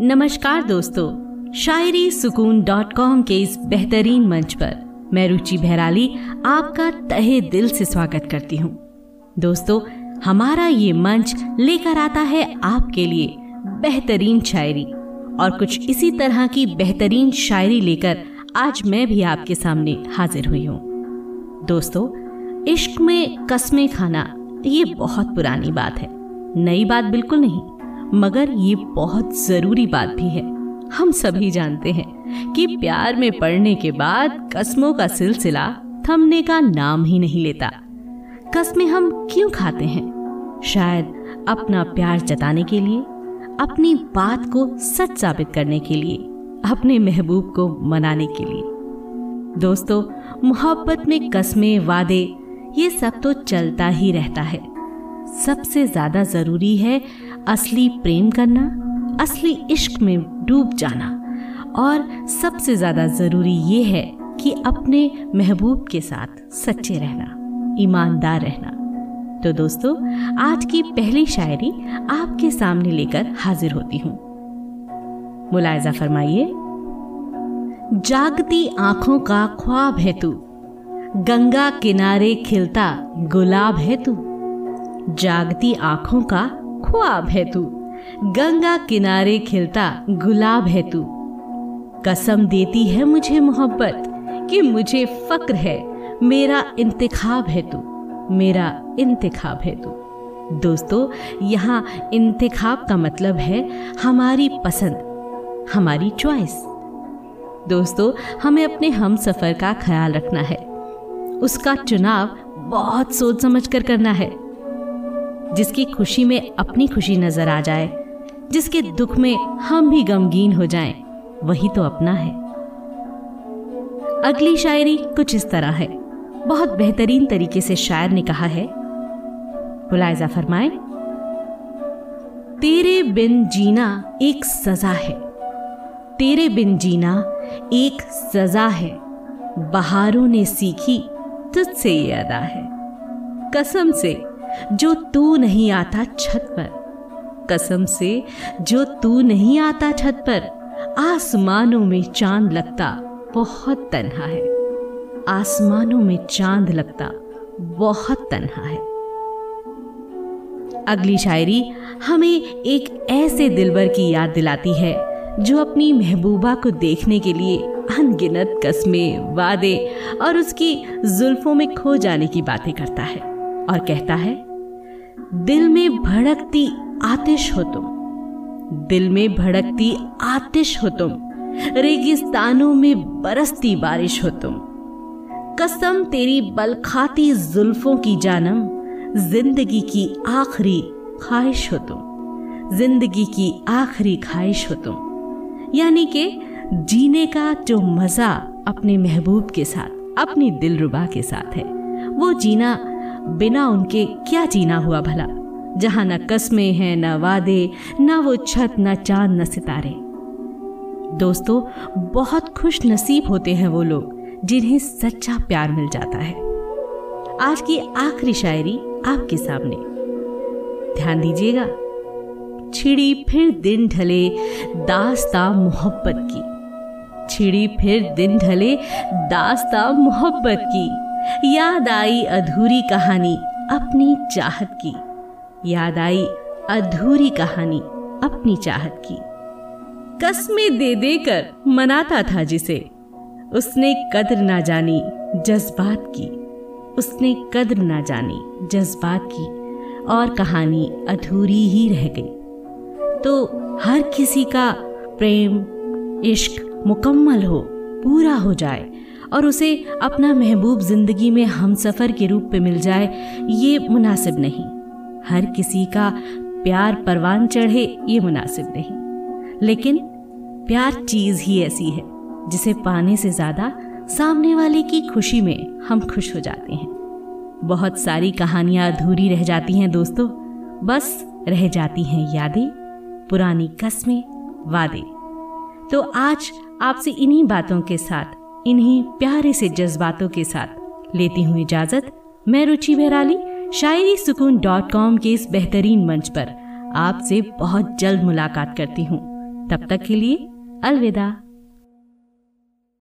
नमस्कार दोस्तों, शायरी सुकून डॉट कॉम के इस बेहतरीन मंच पर मैं रुचि बहराली आपका तहे दिल से स्वागत करती हूँ। दोस्तों, हमारा ये मंच लेकर आता है आपके लिए बेहतरीन शायरी और कुछ इसी तरह की बेहतरीन शायरी लेकर आज मैं भी आपके सामने हाजिर हुई हूँ। दोस्तों, इश्क में कस्में खाना ये बहुत पुरानी बात है, नई बात बिल्कुल नहीं। मगर ये बहुत ज़रूरी बात भी है। हम सभी जानते हैं कि प्यार में पड़ने के बाद कस्मों का सिलसिला थमने का नाम ही नहीं लेता। कस्में हम क्यों खाते हैं? शायद अपना प्यार जताने के लिए, अपनी बात को सच साबित करने के लिए, अपने महबूब को मनाने के लिए। दोस्तों, मोहब्बत में कस्में, वादे, ये सब तो चलता ही रहता है। सबसे ज़्यादा ज़रूरी है असली प्रेम करना, असली इश्क में डूब जाना। और सबसे ज़्यादा ज़रूरी ये है कि अपने महबूब के साथ सच्चे रहना, ईमानदार रहना। तो दोस्तों, आज की पहली शायरी आपके सामने लेकर हाजिर होती हूँ। मुलायजा फरमाइए, जागती आँखों का ख्वाब है तू, गंगा किनारे खिलता गुलाब है तू। जागती आँखों का ख्वाब है तू। गंगा किनारे खिलता गुलाब है तू। कसम देती है मुझे मोहब्बत कि मुझे फक्र है। मेरा इंतखाब है तू, मेरा इंतखाब है तू। दोस्तों, यहाँ इंतखाब का मतलब है हमारी पसंद, हमारी चॉइस दोस्तों, हमें अपने हम सफ़र का ख्याल रखना है। उसका चुनाव बहुत सोच समझ कर करना है। जिसकी खुशी में अपनी खुशी नज़र आ जाए जिसके दुख में हम भी गमगीन हो जाएँ, वही तो अपना है। अगली शायरी कुछ इस तरह है। बहुत बेहतरीन तरीके से शायर ने कहा है। बुलायजा फरमाए तेरे बिन जीना एक सजा है। तेरे बिन जीना एक सजा है। बहारों ने सीखी तुझसे ये अदा है। कसम से जो तू नहीं आता छत पर। कसम से, जो तू नहीं आता छत पर, आसमानों में चाँद लगता, बहुत तन्हा है। आसमानों में चाँद लगता, बहुत तन्हा है। अगली शायरी हमें एक ऐसे दिलबर की याद दिलाती है, जो अपनी महबूबा को देखने के लिए अनगिनत कस्में, वादे और उसकी जुल्फों में खो जाने की बातें करता है और कहता है दिल में भड़कती आतिश हो तुम। दिल में भड़कती आतिश हो तुम। रेगिस्तानों में बरसती बारिश हो तुम। कसम तेरी बलखाती जुल्फों की जानम, ज़िंदगी की आखिरी ख्वाहिश हो तुम। ज़िंदगी की आखिरी ख्वाहिश हो तुम। यानी कि जीने का जो मज़ा अपने महबूब के साथ, अपनी दिलरुबा के साथ है, वो जीना बिना उनके क्या जीना हुआ भला? जहाँ न कस्में हैं, न वादे, न वो छत, न चाँद, न सितारे। दोस्तों, बहुत खुश नसीब होते हैं वो लोग, जिन्हें सच्चा प्यार मिल जाता है। आज की आखिरी शायरी आपके सामने। ध्यान दीजिएगा, छिड़ी फिर दिन ढले दास्ता मोहब्बत की। छिड़ी फिर दिन ढले दास्ता मोहब्बत की। याद आई अधूरी कहानी अपनी चाहत की। याद आई अधूरी कहानी अपनी चाहत की। कस्में दे देकर मनाता था जिसे। उसने कदर ना जानी जज्बात की। उसने कद्र ना जानी जज्बात की। और कहानी अधूरी ही रह गई। तो हर किसी का प्रेम, इश्क मुकम्मल हो, पूरा हो जाए और उसे अपना महबूब ज़िंदगी में हम सफ़र के रूप में मिल जाए, ये मुनासिब नहीं। हर किसी का प्यार परवान चढ़े, ये मुनासिब नहीं। लेकिन प्यार चीज़ ही ऐसी है, जिसे पाने से ज़्यादा सामने वाले की खुशी में हम खुश हो जाते हैं। बहुत सारी कहानियाँ अधूरी रह जाती हैं दोस्तों। बस रह जाती हैं यादें, पुरानी कस्में, वादे। तो आज आपसे इन्हीं बातों के साथ इन्हीं प्यारे से जज्बातों के साथ। लेती हूँ इजाज़त। मैं रुचि बहराली, शायरी सुकून डॉट कॉम के इस बेहतरीन मंच पर आपसे बहुत जल्द मुलाकात करती हूँ। तब तक के लिए अलविदा।